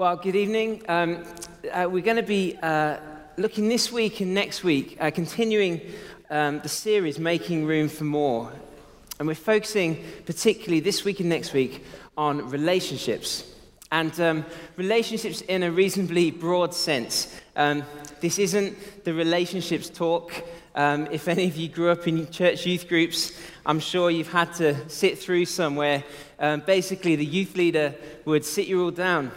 Well, good evening. Um, uh, we're going to be uh, looking this week and next week, uh, continuing um, the series Making Room for More. And we're focusing particularly this week and next week on relationships. And um, relationships in a reasonably broad sense. Um, this isn't the relationships talk. Um, if any of you grew up in church youth groups, I'm sure you've had to sit through somewhere. Um, basically, the youth leader would sit you all down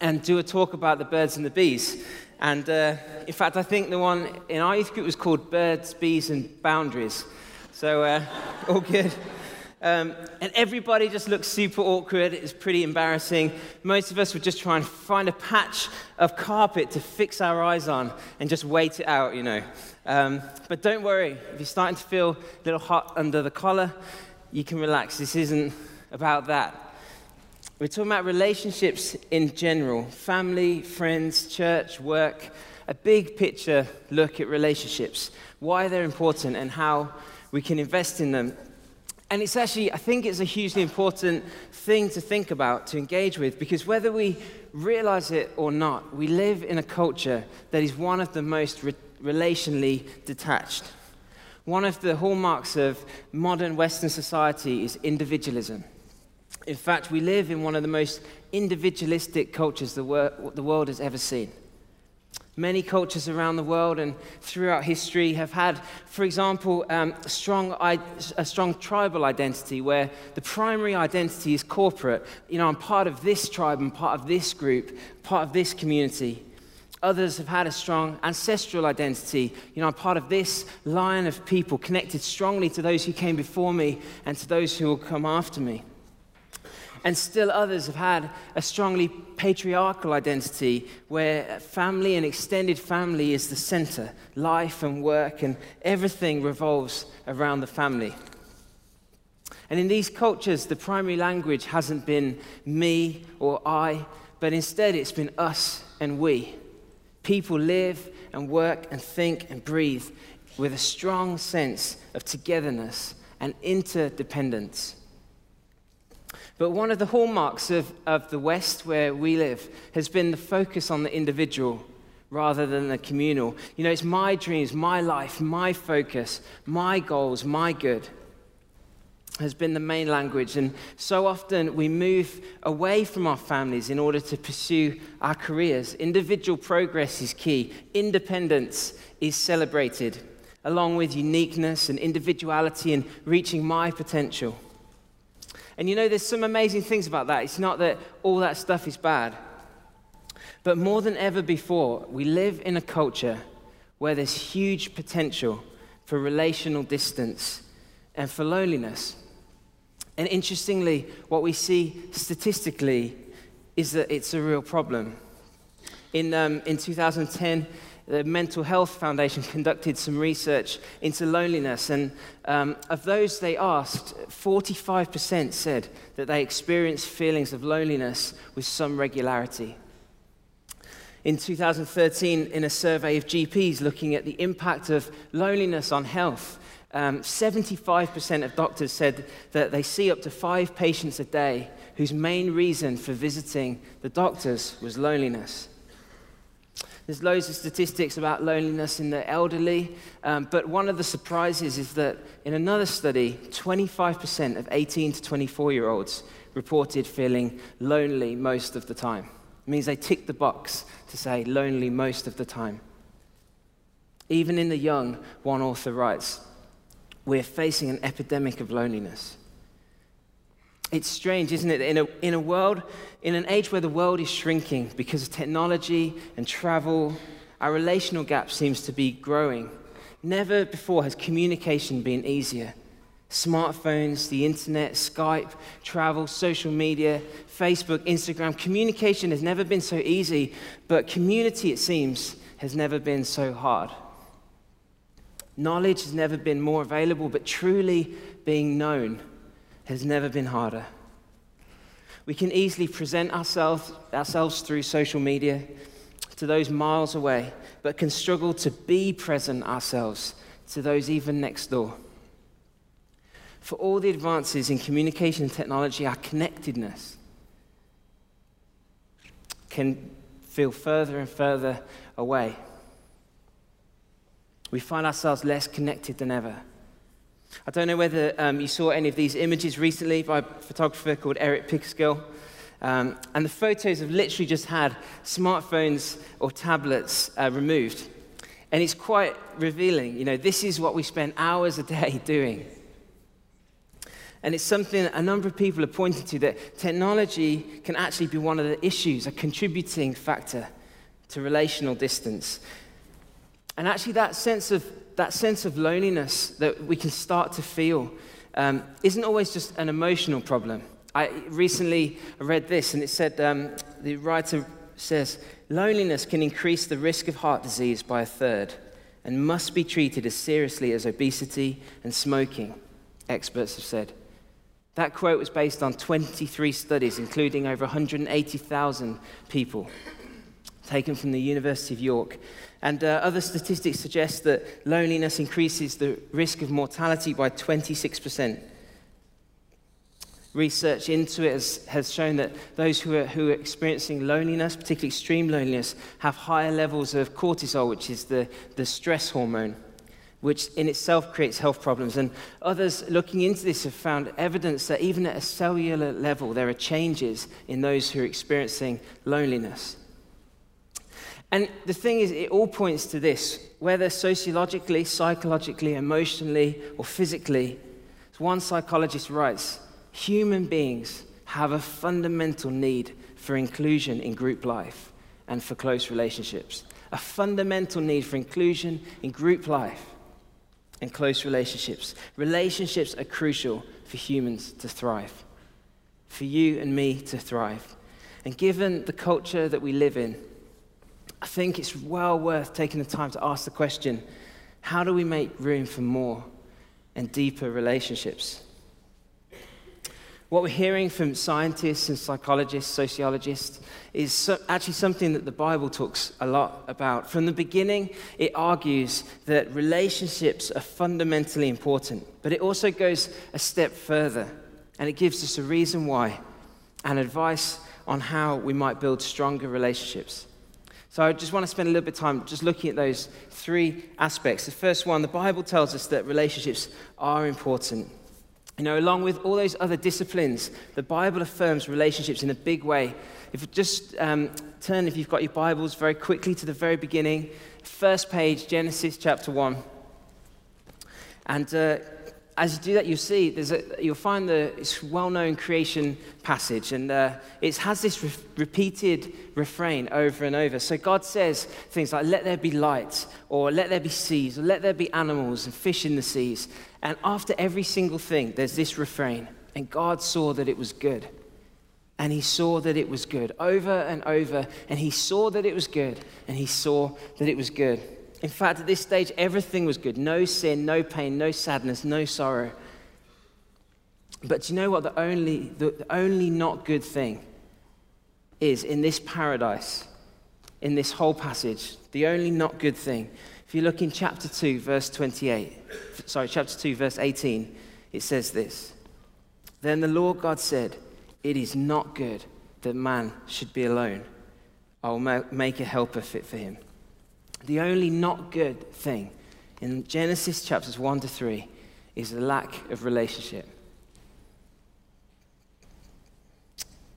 and do a talk about the birds and the bees. And uh, in fact, I think the one in our youth group was called Birds, Bees, and Boundaries. So, uh, all good. Um, and everybody just looked super awkward. It was pretty embarrassing. Most of us would just try and find a patch of carpet to fix our eyes on and just wait it out, you know. Um, but don't worry, if you're starting to feel a little hot under the collar, you can relax. This isn't about that. We're talking about relationships in general family, friends, church, work. A big picture look at relationships, why they're important, and how we can invest in them. And it's actually, I think it's a hugely important thing to think about, to engage with, because whether we realize it or not, we live in a culture that is one of the most re- relationally detached. One of the hallmarks of modern Western society is individualism. In fact, we live in one of the most individualistic cultures the, wor- the world has ever seen. Many cultures around the world and throughout history have had, for example, um, a, strong, a strong tribal identity where the primary identity is corporate. You know, I'm part of this tribe, I'm part of this group, part of this community. Others have had a strong ancestral identity. You know, I'm part of this line of people connected strongly to those who came before me and to those who will come after me. And still others have had a strongly patriarchal identity where family and extended family is the center. Life and work and everything revolves around the family. And in these cultures, the primary language hasn't been me or I, but instead it's been us and we. People live and work and think and breathe with a strong sense of togetherness and interdependence. But one of the hallmarks of, of the West where we live has been the focus on the individual rather than the communal. You know, it's my dreams, my life, my focus, my goals, my good has been the main language. And so often we move away from our families in order to pursue our careers. Individual progress is key, independence is celebrated, along with uniqueness and individuality and reaching my potential. And you know, there's some amazing things about that. It's not that all that stuff is bad. But more than ever before, we live in a culture where there's huge potential for relational distance and for loneliness. And interestingly, what we see statistically is that it's a real problem. In, um, in 2010, the Mental Health Foundation conducted some research into loneliness, and um, of those they asked, 45% said that they experienced feelings of loneliness with some regularity. In 2013, in a survey of GPs looking at the impact of loneliness on health, um, 75% of doctors said that they see up to five patients a day whose main reason for visiting the doctors was loneliness. There's loads of statistics about loneliness in the elderly, um, but one of the surprises is that in another study, 25% of 18 to 24 year olds reported feeling lonely most of the time. It means they tick the box to say lonely most of the time. Even in the young, one author writes, we're facing an epidemic of loneliness. It's strange, isn't it? In a, in a world, in an age where the world is shrinking because of technology and travel, our relational gap seems to be growing. Never before has communication been easier. Smartphones, the internet, Skype, travel, social media, Facebook, Instagram, communication has never been so easy, but community, it seems, has never been so hard. Knowledge has never been more available, but truly being known has never been harder. We can easily present ourselves, ourselves through social media to those miles away, but can struggle to be present ourselves to those even next door. For all the advances in communication technology, our connectedness can feel further and further away. We find ourselves less connected than ever. I don't know whether um, you saw any of these images recently by a photographer called Eric Pickersgill. Um, and the photos have literally just had smartphones or tablets uh, removed. And it's quite revealing. You know, this is what we spend hours a day doing. And it's something that a number of people are pointing to that technology can actually be one of the issues, a contributing factor to relational distance. And actually, that sense of, that sense of loneliness that we can start to feel um, isn't always just an emotional problem. I recently read this, and it said um, the writer says, Loneliness can increase the risk of heart disease by a third and must be treated as seriously as obesity and smoking, experts have said. That quote was based on 23 studies, including over 180,000 people, taken from the University of York. And uh, other statistics suggest that loneliness increases the risk of mortality by 26%. Research into it has, has shown that those who are, who are experiencing loneliness, particularly extreme loneliness, have higher levels of cortisol, which is the, the stress hormone, which in itself creates health problems. And others looking into this have found evidence that even at a cellular level, there are changes in those who are experiencing loneliness. And the thing is, it all points to this whether sociologically, psychologically, emotionally, or physically. As one psychologist writes, human beings have a fundamental need for inclusion in group life and for close relationships. A fundamental need for inclusion in group life and close relationships. Relationships are crucial for humans to thrive, for you and me to thrive. And given the culture that we live in, I think it's well worth taking the time to ask the question how do we make room for more and deeper relationships? What we're hearing from scientists and psychologists, sociologists, is so, actually something that the Bible talks a lot about. From the beginning, it argues that relationships are fundamentally important, but it also goes a step further, and it gives us a reason why and advice on how we might build stronger relationships. So I just want to spend a little bit of time just looking at those three aspects. The first one, the Bible tells us that relationships are important. You know, along with all those other disciplines, the Bible affirms relationships in a big way. If you just um, turn, if you've got your Bibles, very quickly to the very beginning, first page, Genesis chapter 1. And uh, as you do that, you'll see, a, you'll find the well known creation passage, and uh, it has this re- repeated refrain over and over. So God says things like, Let there be light, or let there be seas, or let there be animals and fish in the seas. And after every single thing, there's this refrain, and God saw that it was good. And he saw that it was good over and over, and he saw that it was good, and he saw that it was good. In fact, at this stage, everything was good no sin, no pain, no sadness, no sorrow. But do you know what the only, the, the only not good thing is in this paradise, in this whole passage? The only not good thing. If you look in chapter 2, verse 28, sorry, chapter 2, verse 18, it says this Then the Lord God said, It is not good that man should be alone. I will make a helper fit for him. The only not good thing in Genesis chapters 1 to 3 is the lack of relationship.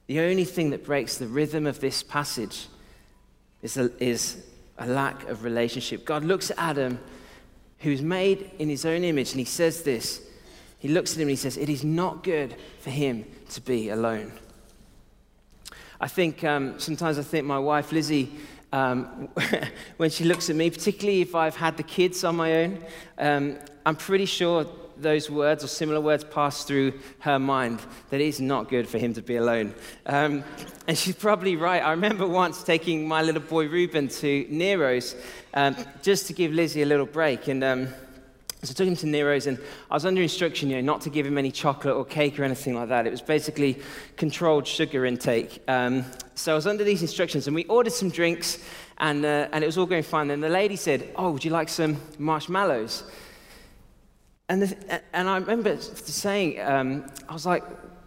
The only thing that breaks the rhythm of this passage is a, is a lack of relationship. God looks at Adam, who's made in his own image, and he says this. He looks at him and he says, It is not good for him to be alone. I think um, sometimes I think my wife Lizzie um, when she looks at me, particularly if I've had the kids on my own. Um, I'm pretty sure those words or similar words pass through her mind that it's not good for him to be alone. Um, and she's probably right. I remember once taking my little boy Reuben to Nero's um, just to give Lizzie a little break. And um, so I took him to Nero's, and I was under instruction, you know, not to give him any chocolate or cake or anything like that. It was basically controlled sugar intake. Um, so I was under these instructions, and we ordered some drinks, and, uh, and it was all going fine. And the lady said, Oh, would you like some marshmallows? And, the, and I remember saying, um, I was like,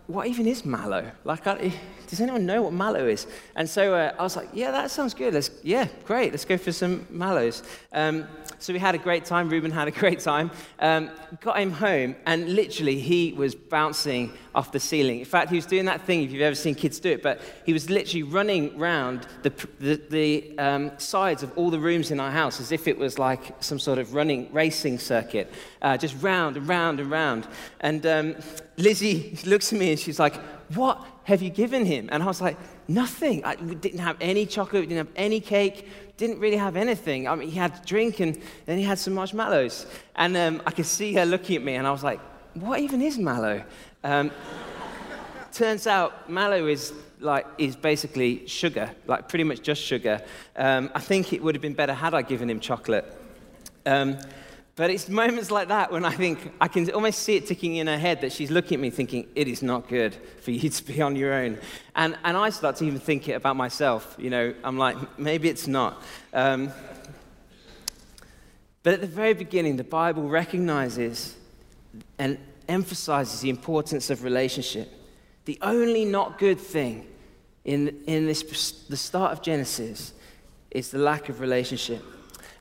what even is mallow? Like, I, does anyone know what mallow is? And so uh, I was like, yeah, that sounds good. Let's, yeah, great. Let's go for some mallows. Um, so we had a great time. Reuben had a great time. Um, got him home, and literally he was bouncing off the ceiling. In fact, he was doing that thing, if you've ever seen kids do it, but he was literally running round the, the, the um, sides of all the rooms in our house as if it was like some sort of running, racing circuit, uh, just round and round and round. And um, Lizzie looks at me and she's like, What have you given him? And I was like, Nothing. I, didn't have any chocolate, didn't have any cake, didn't really have anything. I mean, he had drink and then he had some marshmallows. And um, I could see her looking at me and I was like, What even is mallow? Um, turns out mallow is like is basically sugar, like pretty much just sugar. Um, I think it would have been better had I given him chocolate. Um, but it's moments like that when I think I can almost see it ticking in her head that she's looking at me thinking, it is not good for you to be on your own. And, and I start to even think it about myself. You know, I'm like, maybe it's not. Um, but at the very beginning, the Bible recognizes and emphasizes the importance of relationship. The only not good thing in, in this, the start of Genesis is the lack of relationship.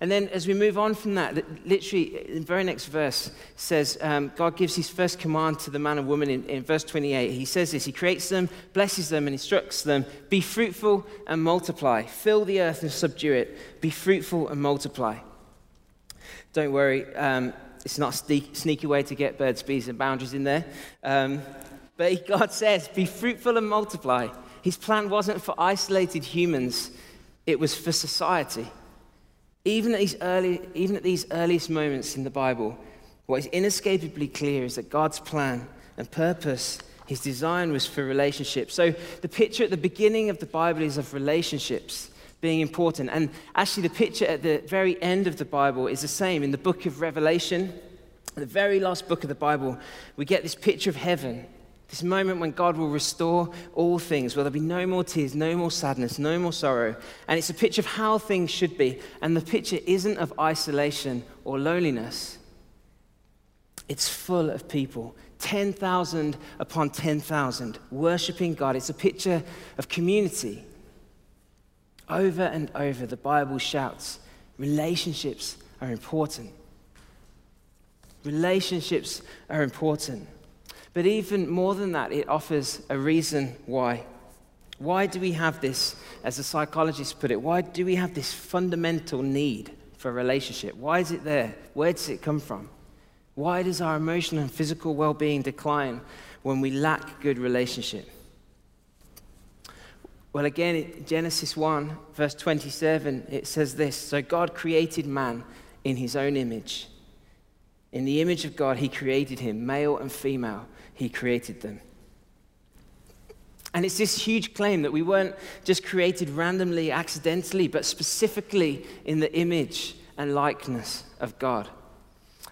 And then as we move on from that, literally, the very next verse says, um, God gives his first command to the man and woman in, in verse 28. He says this He creates them, blesses them, and instructs them Be fruitful and multiply, fill the earth and subdue it, be fruitful and multiply. Don't worry, um, it's not a sneaky way to get birds, bees, and boundaries in there. Um, but God says, Be fruitful and multiply. His plan wasn't for isolated humans, it was for society. Even at, these early, even at these earliest moments in the Bible, what is inescapably clear is that God's plan and purpose, his design was for relationships. So the picture at the beginning of the Bible is of relationships being important. And actually, the picture at the very end of the Bible is the same. In the book of Revelation, the very last book of the Bible, we get this picture of heaven this moment when God will restore all things, where there'll be no more tears, no more sadness, no more sorrow. And it's a picture of how things should be. And the picture isn't of isolation or loneliness, it's full of people 10,000 upon 10,000 worshiping God. It's a picture of community. Over and over, the Bible shouts relationships are important. Relationships are important. But even more than that, it offers a reason why. Why do we have this, as the psychologists put it, why do we have this fundamental need for relationship? Why is it there? Where does it come from? Why does our emotional and physical well being decline when we lack good relationship? Well, again, Genesis 1, verse 27, it says this So God created man in his own image. In the image of God, he created him, male and female he created them. And it's this huge claim that we weren't just created randomly, accidentally, but specifically in the image and likeness of God.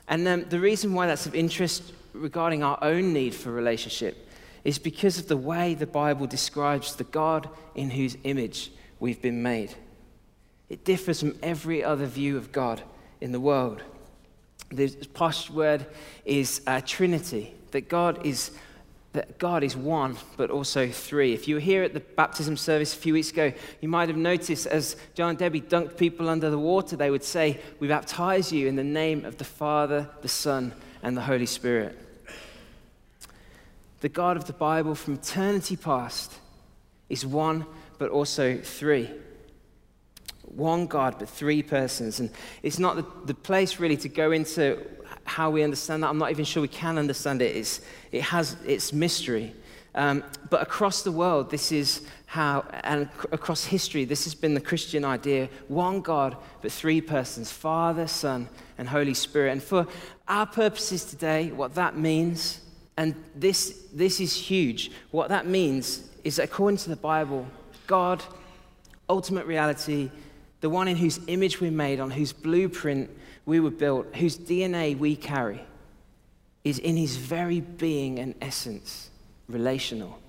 And um, the reason why that's of interest regarding our own need for relationship is because of the way the Bible describes the God in whose image we've been made. It differs from every other view of God in the world. The posh word is uh, Trinity that God is that God is one, but also three. If you were here at the baptism service a few weeks ago, you might have noticed as John and Debbie dunked people under the water, they would say, We baptize you in the name of the Father, the Son, and the Holy Spirit. The God of the Bible from eternity past is one, but also three. One God, but three persons. And it's not the, the place really to go into how we understand that. I'm not even sure we can understand it. It's, it has its mystery. Um, but across the world, this is how, and across history, this has been the Christian idea one God, but three persons Father, Son, and Holy Spirit. And for our purposes today, what that means, and this, this is huge, what that means is that according to the Bible, God, ultimate reality, the one in whose image we're made, on whose blueprint we were built, whose DNA we carry, is in his very being and essence relational.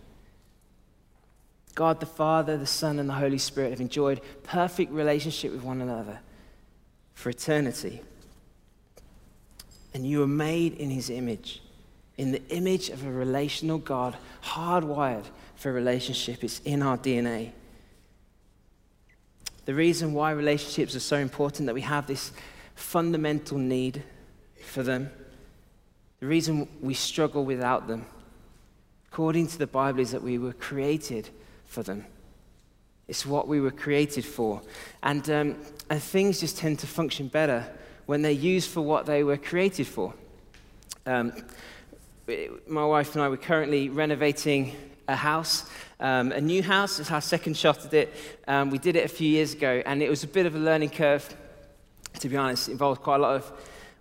God the Father, the Son, and the Holy Spirit have enjoyed perfect relationship with one another for eternity. And you were made in his image, in the image of a relational God, hardwired for relationship. It's in our DNA. The reason why relationships are so important that we have this fundamental need for them, the reason we struggle without them, according to the Bible, is that we were created for them. It's what we were created for. And, um, and things just tend to function better when they're used for what they were created for. Um, my wife and I were currently renovating a house, um, a new house. It's our second shot at it. Um, we did it a few years ago, and it was a bit of a learning curve, to be honest. It involved quite a lot of,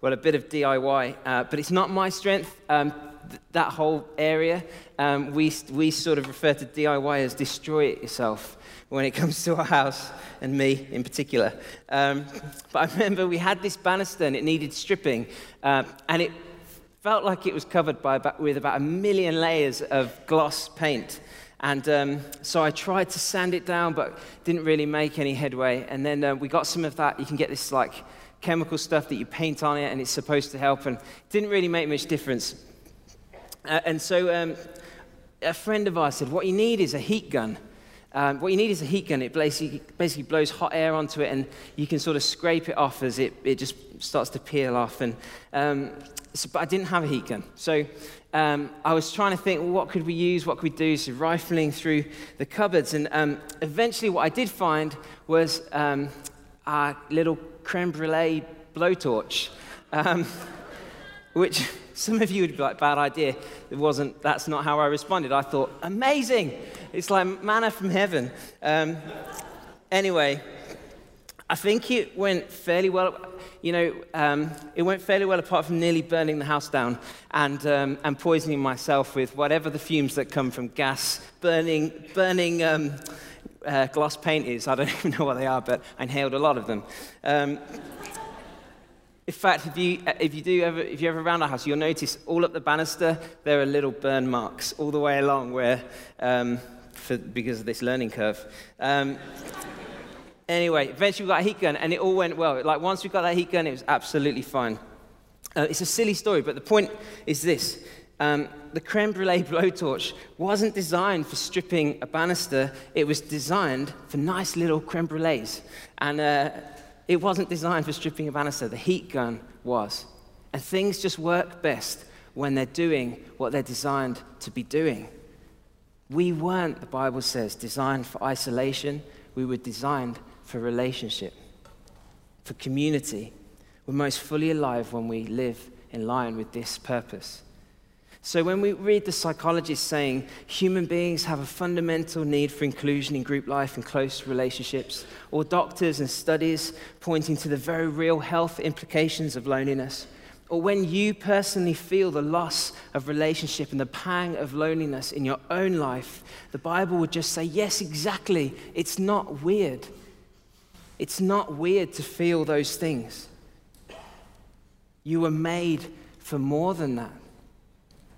well, a bit of DIY, uh, but it's not my strength. Um, th- that whole area, um, we, we sort of refer to DIY as destroy it yourself when it comes to our house and me in particular. Um, but I remember we had this banister and it needed stripping, uh, and it felt like it was covered by about, with about a million layers of gloss paint. And um, so I tried to sand it down, but didn't really make any headway. And then uh, we got some of that. You can get this like chemical stuff that you paint on it, and it's supposed to help. And didn't really make much difference. Uh, and so um, a friend of ours said, "What you need is a heat gun." Um, what you need is a heat gun. It basically, basically blows hot air onto it, and you can sort of scrape it off as it, it just starts to peel off. And, um, so, but I didn't have a heat gun. So um, I was trying to think, well, what could we use? What could we do? So rifling through the cupboards. And um, eventually, what I did find was um, a little creme brulee blowtorch, um, which some of you would be like, bad idea. It wasn't, that's not how I responded. I thought, amazing. It's like manna from heaven. Um, anyway, I think it went fairly well. You know, um, it went fairly well apart from nearly burning the house down and, um, and poisoning myself with whatever the fumes that come from gas burning, burning um, uh, gloss paint is. I don't even know what they are, but I inhaled a lot of them. In fact, if you, if you do ever, if you ever around our house, you'll notice all up the banister there are little burn marks all the way along where, um, for, because of this learning curve. Um, anyway, eventually we got a heat gun, and it all went well. Like once we got that heat gun, it was absolutely fine. Uh, it's a silly story, but the point is this: um, the creme brulee blowtorch wasn't designed for stripping a banister. It was designed for nice little creme brulees, and. Uh, it wasn't designed for stripping a banister, the heat gun was. And things just work best when they're doing what they're designed to be doing. We weren't, the Bible says, designed for isolation, we were designed for relationship, for community. We're most fully alive when we live in line with this purpose. So, when we read the psychologists saying human beings have a fundamental need for inclusion in group life and close relationships, or doctors and studies pointing to the very real health implications of loneliness, or when you personally feel the loss of relationship and the pang of loneliness in your own life, the Bible would just say, Yes, exactly. It's not weird. It's not weird to feel those things. You were made for more than that.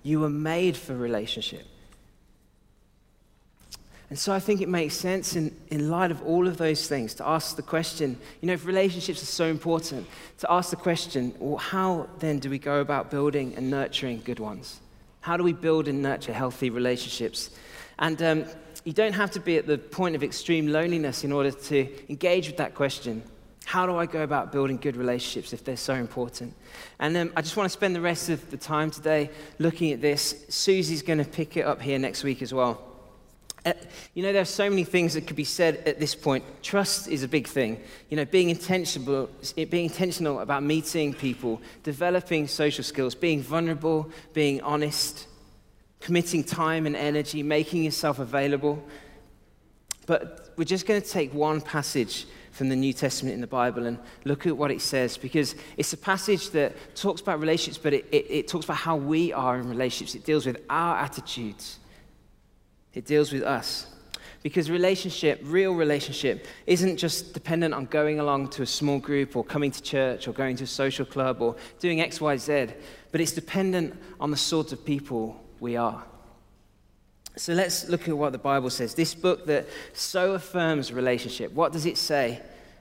You were made for relationship. And so I think it makes sense in, in light of all of those things to ask the question, you know, if relationships are so important, to ask the question, well, how then do we go about building and nurturing good ones? How do we build and nurture healthy relationships? And um, you don't have to be at the point of extreme loneliness in order to engage with that question. How do I go about building good relationships if they're so important? And um, I just want to spend the rest of the time today looking at this. Susie's going to pick it up here next week as well. Uh, you know, there are so many things that could be said at this point. Trust is a big thing. You know, being intentional, being intentional about meeting people, developing social skills, being vulnerable, being honest, committing time and energy, making yourself available. But we're just going to take one passage from the New Testament in the Bible and look at what it says because it's a passage that talks about relationships, but it, it, it talks about how we are in relationships. It deals with our attitudes, it deals with us. Because relationship, real relationship, isn't just dependent on going along to a small group or coming to church or going to a social club or doing X, Y, Z, but it's dependent on the sort of people we are. So let's look at what the Bible says. This book that so affirms relationship, what does it say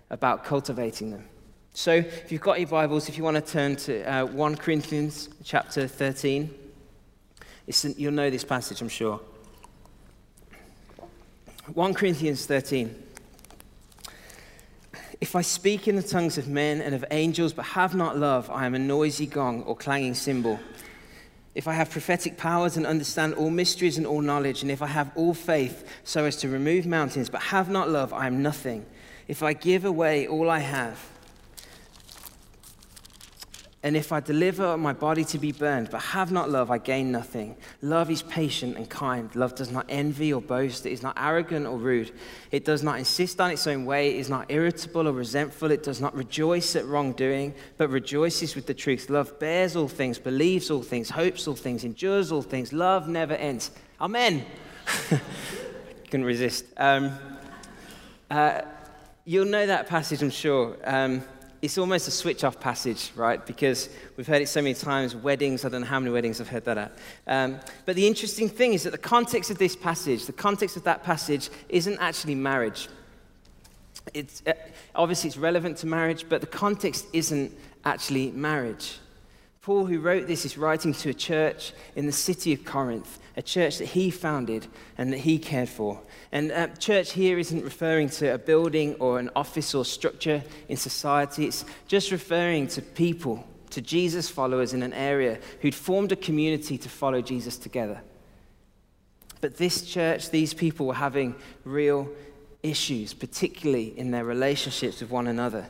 about cultivating them? So if you've got your Bibles, if you want to turn to uh, 1 Corinthians chapter 13. It's, you'll know this passage, I'm sure. 1 Corinthians 13. If I speak in the tongues of men and of angels but have not love, I am a noisy gong or clanging cymbal. If I have prophetic powers and understand all mysteries and all knowledge, and if I have all faith so as to remove mountains but have not love, I am nothing. If I give away all I have, and if I deliver my body to be burned, but have not love, I gain nothing. Love is patient and kind. Love does not envy or boast. It is not arrogant or rude. It does not insist on its own way. It is not irritable or resentful. It does not rejoice at wrongdoing, but rejoices with the truth. Love bears all things, believes all things, hopes all things, endures all things. Love never ends. Amen. Can resist. Um, uh, you'll know that passage, I'm sure. Um, it's almost a switch off passage, right? Because we've heard it so many times, weddings, I don't know how many weddings I've heard that at. Um, but the interesting thing is that the context of this passage, the context of that passage, isn't actually marriage. It's, uh, obviously, it's relevant to marriage, but the context isn't actually marriage. Paul, who wrote this, is writing to a church in the city of Corinth, a church that he founded and that he cared for. And uh, church here isn't referring to a building or an office or structure in society, it's just referring to people, to Jesus followers in an area who'd formed a community to follow Jesus together. But this church, these people were having real issues, particularly in their relationships with one another.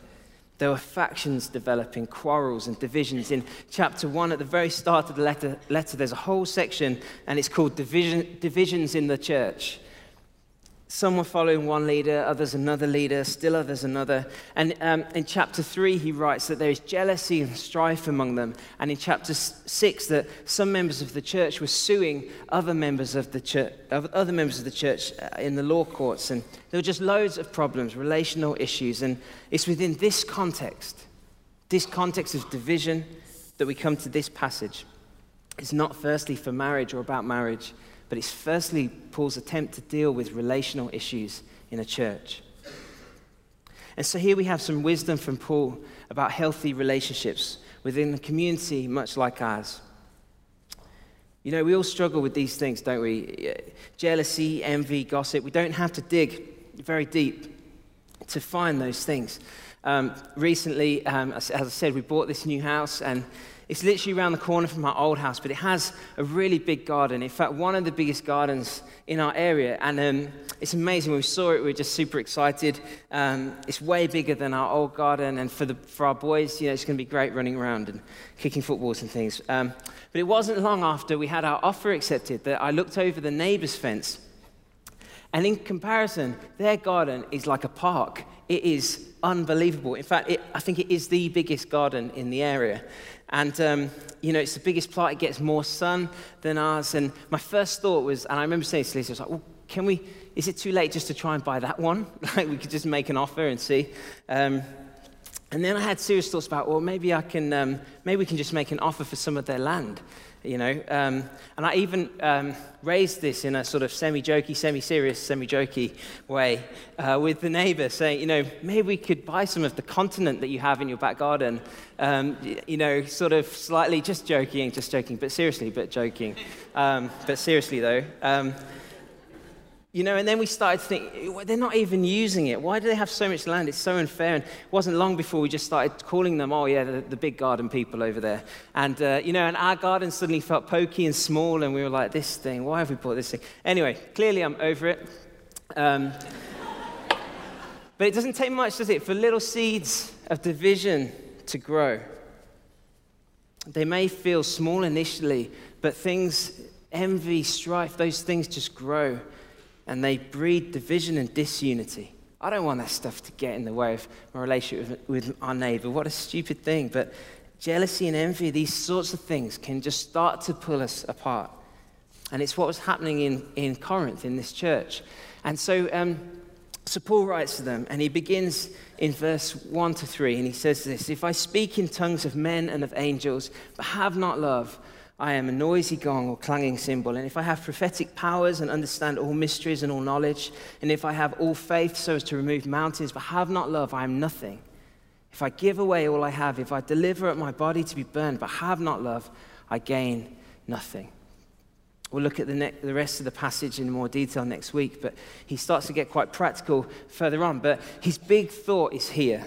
There were factions developing, quarrels and divisions. In chapter 1, at the very start of the letter, letter there's a whole section, and it's called Division, Divisions in the Church. Some were following one leader, others another leader, still others another. And um, in chapter 3, he writes that there is jealousy and strife among them. And in chapter 6, that some members of the church were suing other members of the church, other members of the church uh, in the law courts. And there were just loads of problems, relational issues. And it's within this context, this context of division, that we come to this passage. It's not firstly for marriage or about marriage but it's firstly Paul's attempt to deal with relational issues in a church. And so here we have some wisdom from Paul about healthy relationships within a community much like ours. You know, we all struggle with these things, don't we? Jealousy, envy, gossip. We don't have to dig very deep to find those things. Um, recently, um, as I said, we bought this new house, and it's literally around the corner from our old house, but it has a really big garden. In fact, one of the biggest gardens in our area. And um, it's amazing. When we saw it, we were just super excited. Um, it's way bigger than our old garden. And for, the, for our boys, you know, it's going to be great running around and kicking footballs and things. Um, but it wasn't long after we had our offer accepted that I looked over the neighbor's fence. And in comparison, their garden is like a park. It is unbelievable. In fact, it, I think it is the biggest garden in the area. And, um, you know, it's the biggest plot. It gets more sun than ours. And my first thought was, and I remember saying to Lisa, I was like, well, can we, is it too late just to try and buy that one? like, we could just make an offer and see. Um, and then I had serious thoughts about, well, maybe I can, um, maybe we can just make an offer for some of their land you know. Um, and I even um, raised this in a sort of semi jokey, semi serious, semi jokey way uh, with the neighbor, saying, you know, maybe we could buy some of the continent that you have in your back garden, um, you know, sort of slightly just joking, just joking, but seriously, but joking. Um, but seriously, though. You know, and then we started thinking, they're not even using it. Why do they have so much land? It's so unfair. And it wasn't long before we just started calling them, oh, yeah, the, the big garden people over there. And, uh, you know, and our garden suddenly felt pokey and small, and we were like, this thing, why have we bought this thing? Anyway, clearly I'm over it. Um, but it doesn't take much, does it, for little seeds of division to grow. They may feel small initially, but things, envy, strife, those things just grow and they breed division and disunity. I don't want that stuff to get in the way of my relationship with, with our neighbor. What a stupid thing. But jealousy and envy, these sorts of things can just start to pull us apart. And it's what was happening in, in Corinth, in this church. And so, um, so Paul writes to them, and he begins in verse 1 to 3, and he says this If I speak in tongues of men and of angels, but have not love, I am a noisy gong or clanging cymbal. And if I have prophetic powers and understand all mysteries and all knowledge, and if I have all faith so as to remove mountains, but have not love, I am nothing. If I give away all I have, if I deliver up my body to be burned, but have not love, I gain nothing. We'll look at the, ne- the rest of the passage in more detail next week, but he starts to get quite practical further on. But his big thought is here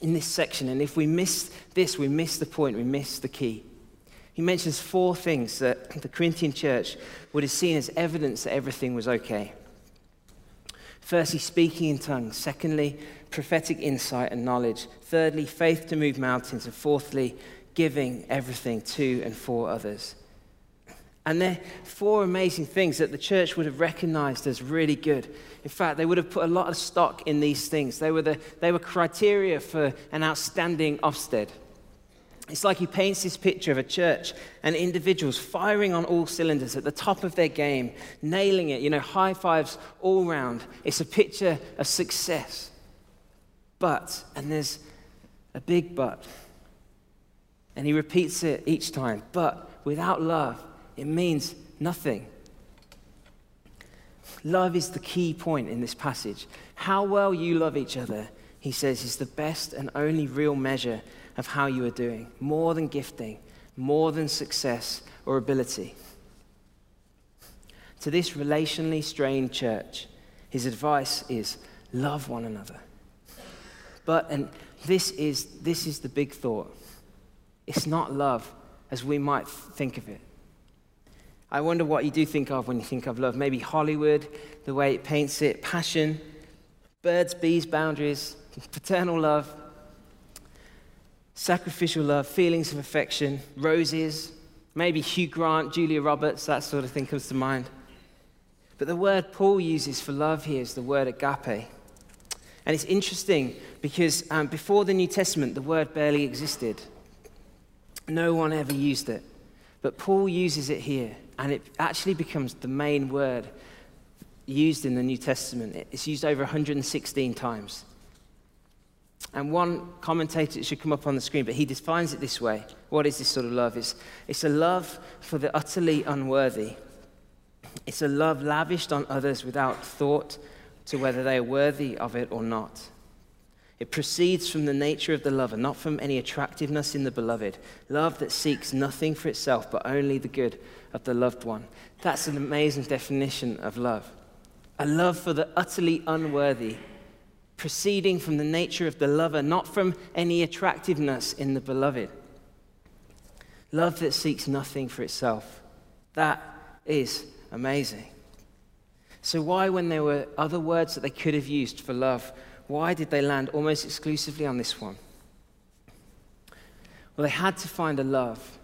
in this section, and if we miss this, we miss the point, we miss the key. He mentions four things that the Corinthian church would have seen as evidence that everything was okay. Firstly, speaking in tongues. Secondly, prophetic insight and knowledge. Thirdly, faith to move mountains. And fourthly, giving everything to and for others. And they're four amazing things that the church would have recognized as really good. In fact, they would have put a lot of stock in these things. They were, the, they were criteria for an outstanding Ofsted. It's like he paints this picture of a church and individuals firing on all cylinders at the top of their game, nailing it, you know, high fives all round. It's a picture of success. But, and there's a big but, and he repeats it each time, but without love, it means nothing. Love is the key point in this passage. How well you love each other, he says, is the best and only real measure of how you are doing, more than gifting, more than success or ability. To this relationally strained church, his advice is love one another. But, and this is, this is the big thought it's not love as we might think of it. I wonder what you do think of when you think of love. Maybe Hollywood, the way it paints it, passion, birds, bees, boundaries, paternal love, sacrificial love, feelings of affection, roses, maybe Hugh Grant, Julia Roberts, that sort of thing comes to mind. But the word Paul uses for love here is the word agape. And it's interesting because um, before the New Testament, the word barely existed. No one ever used it. But Paul uses it here, and it actually becomes the main word used in the New Testament. It's used over 116 times. And one commentator, it should come up on the screen, but he defines it this way. What is this sort of love? It's, it's a love for the utterly unworthy. It's a love lavished on others without thought to whether they are worthy of it or not. It proceeds from the nature of the lover, not from any attractiveness in the beloved. Love that seeks nothing for itself, but only the good of the loved one. That's an amazing definition of love. A love for the utterly unworthy, proceeding from the nature of the lover, not from any attractiveness in the beloved. Love that seeks nothing for itself. That is amazing. So, why, when there were other words that they could have used for love, why did they land almost exclusively on this one? Well, they had to find a love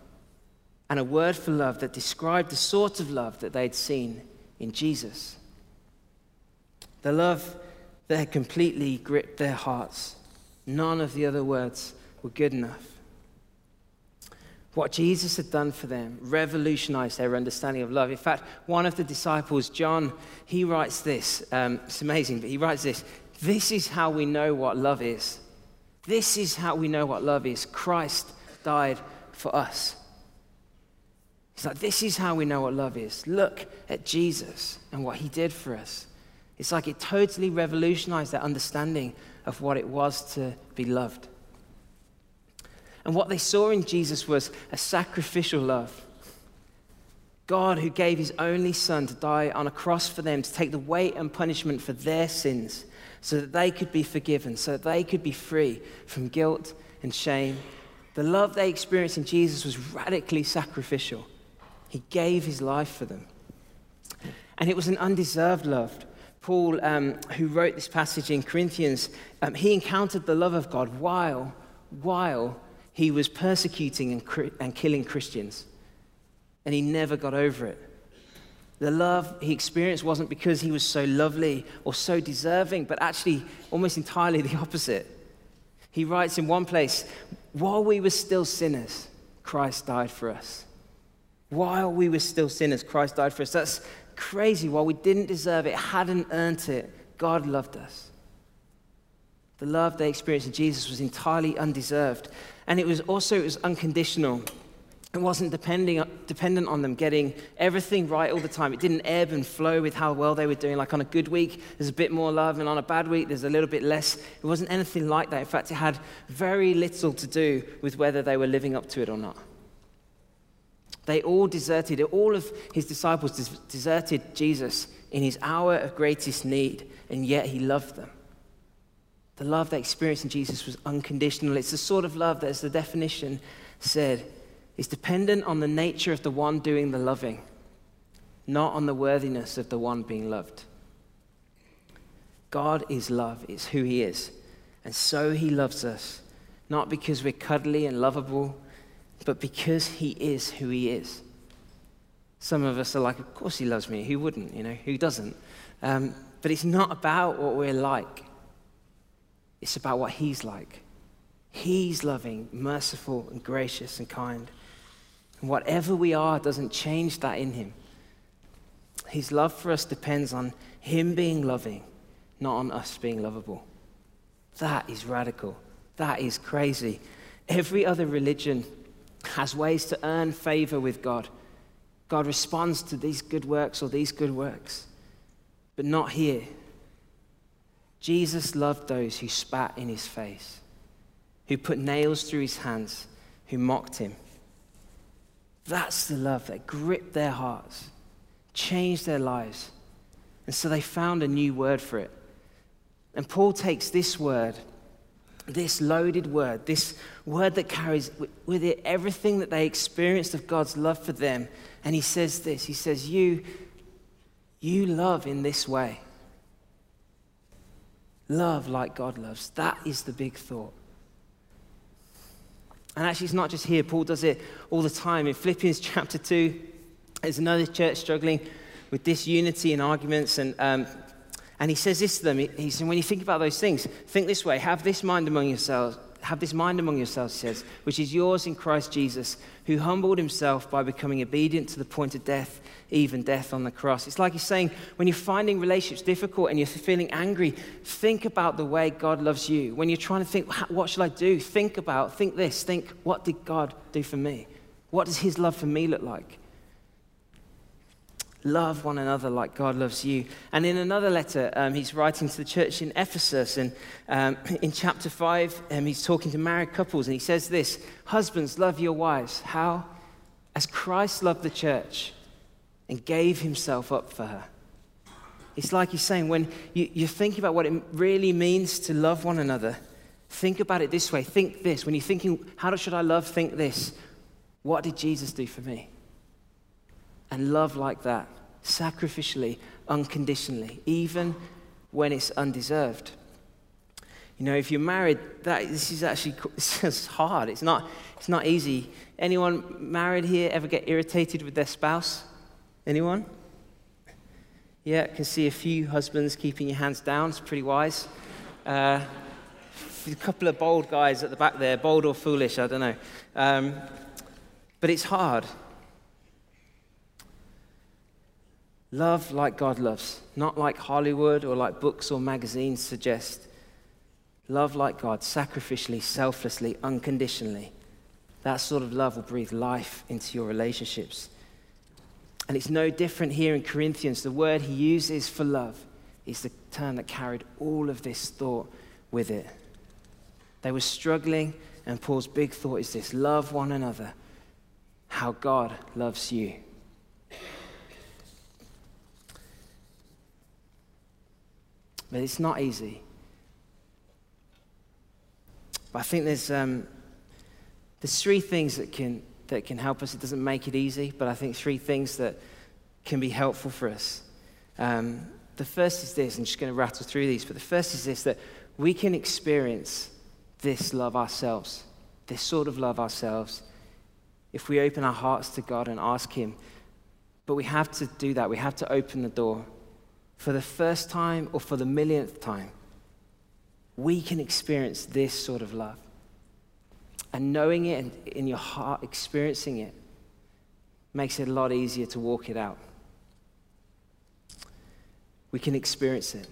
and a word for love that described the sort of love that they'd seen in Jesus. The love that had completely gripped their hearts. None of the other words were good enough. What Jesus had done for them revolutionized their understanding of love. In fact, one of the disciples, John, he writes this. Um, it's amazing, but he writes this this is how we know what love is. This is how we know what love is. Christ died for us. He's like, this is how we know what love is. Look at Jesus and what he did for us. It's like it totally revolutionized their understanding of what it was to be loved. And what they saw in Jesus was a sacrificial love. God, who gave his only son to die on a cross for them, to take the weight and punishment for their sins, so that they could be forgiven, so that they could be free from guilt and shame. The love they experienced in Jesus was radically sacrificial. He gave his life for them. And it was an undeserved love. Paul, um, who wrote this passage in Corinthians, um, he encountered the love of God while, while he was persecuting and, and killing Christians. And he never got over it. The love he experienced wasn't because he was so lovely or so deserving, but actually almost entirely the opposite. He writes in one place, while we were still sinners, Christ died for us. While we were still sinners, Christ died for us. That's crazy. While we didn't deserve it, hadn't earned it, God loved us. The love they experienced in Jesus was entirely undeserved. And it was also it was unconditional. It wasn't depending, dependent on them getting everything right all the time. It didn't ebb and flow with how well they were doing. Like on a good week, there's a bit more love, and on a bad week, there's a little bit less. It wasn't anything like that. In fact, it had very little to do with whether they were living up to it or not. They all deserted, all of his disciples deserted Jesus in his hour of greatest need, and yet he loved them. The love they experienced in Jesus was unconditional. It's the sort of love that, as the definition said, is dependent on the nature of the one doing the loving, not on the worthiness of the one being loved. God is love, it's who He is. And so He loves us, not because we're cuddly and lovable, but because He is who He is. Some of us are like, Of course He loves me. Who wouldn't? You know, who doesn't? Um, but it's not about what we're like, it's about what He's like. He's loving, merciful, and gracious and kind. And whatever we are doesn't change that in Him. His love for us depends on Him being loving, not on us being lovable. That is radical. That is crazy. Every other religion has ways to earn favor with God. God responds to these good works or these good works, but not here. Jesus loved those who spat in his face, who put nails through his hands, who mocked him. That's the love that gripped their hearts, changed their lives. And so they found a new word for it. And Paul takes this word, this loaded word, this word that carries with it everything that they experienced of God's love for them, and he says this He says, You, you love in this way. Love like God loves. That is the big thought. And actually, it's not just here. Paul does it all the time. In Philippians chapter 2, there's another church struggling with disunity and arguments. And, um, and he says this to them. He says, when you think about those things, think this way have this mind among yourselves. Have this mind among yourselves, he says, which is yours in Christ Jesus, who humbled himself by becoming obedient to the point of death, even death on the cross. It's like he's saying, when you're finding relationships difficult and you're feeling angry, think about the way God loves you. When you're trying to think, what should I do? Think about, think this, think, what did God do for me? What does his love for me look like? Love one another like God loves you. And in another letter, um, he's writing to the church in Ephesus. And um, in chapter 5, um, he's talking to married couples. And he says this Husbands, love your wives. How? As Christ loved the church and gave himself up for her. It's like he's saying, when you, you're thinking about what it really means to love one another, think about it this way. Think this. When you're thinking, how should I love? Think this. What did Jesus do for me? And love like that sacrificially, unconditionally, even when it's undeserved. You know, if you're married, that, this is actually it's hard. It's not, it's not easy. Anyone married here ever get irritated with their spouse? Anyone? Yeah, I can see a few husbands keeping your hands down. It's pretty wise. Uh, a couple of bold guys at the back there, bold or foolish, I don't know. Um, but it's hard. Love like God loves, not like Hollywood or like books or magazines suggest. Love like God, sacrificially, selflessly, unconditionally. That sort of love will breathe life into your relationships. And it's no different here in Corinthians. The word he uses for love is the term that carried all of this thought with it. They were struggling, and Paul's big thought is this love one another, how God loves you. But it's not easy. But I think there's, um, there's three things that can, that can help us. It doesn't make it easy, but I think three things that can be helpful for us. Um, the first is this, I'm just going to rattle through these, but the first is this that we can experience this love ourselves, this sort of love ourselves, if we open our hearts to God and ask Him. But we have to do that. We have to open the door for the first time or for the millionth time, we can experience this sort of love. And knowing it and in your heart, experiencing it, makes it a lot easier to walk it out. We can experience it.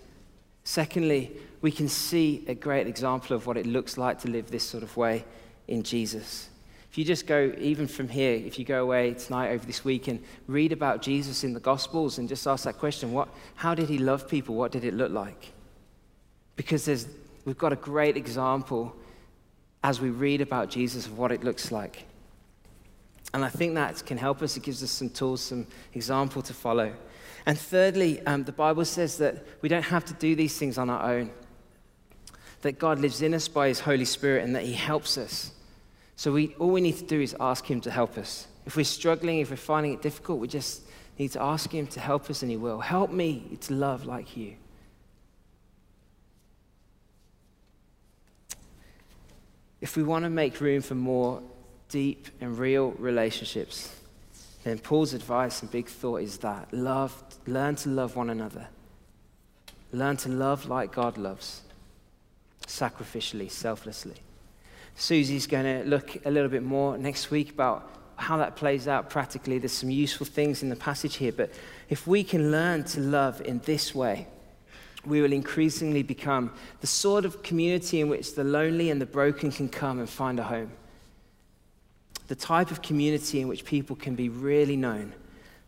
Secondly, we can see a great example of what it looks like to live this sort of way in Jesus. If you just go, even from here, if you go away tonight over this week and read about Jesus in the Gospels and just ask that question what, how did he love people? What did it look like? Because there's, we've got a great example as we read about Jesus of what it looks like. And I think that can help us. It gives us some tools, some example to follow. And thirdly, um, the Bible says that we don't have to do these things on our own, that God lives in us by his Holy Spirit and that he helps us. So we, all we need to do is ask him to help us. If we're struggling, if we're finding it difficult, we just need to ask him to help us and he will. Help me to love like you. If we want to make room for more deep and real relationships, then Paul's advice and big thought is that love, learn to love one another. Learn to love like God loves, sacrificially, selflessly. Susie's going to look a little bit more next week about how that plays out practically. There's some useful things in the passage here, but if we can learn to love in this way, we will increasingly become the sort of community in which the lonely and the broken can come and find a home. The type of community in which people can be really known.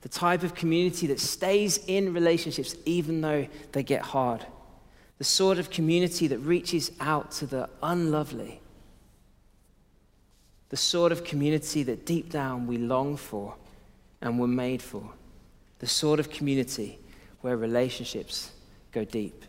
The type of community that stays in relationships even though they get hard. The sort of community that reaches out to the unlovely. The sort of community that deep down we long for and were made for. The sort of community where relationships go deep.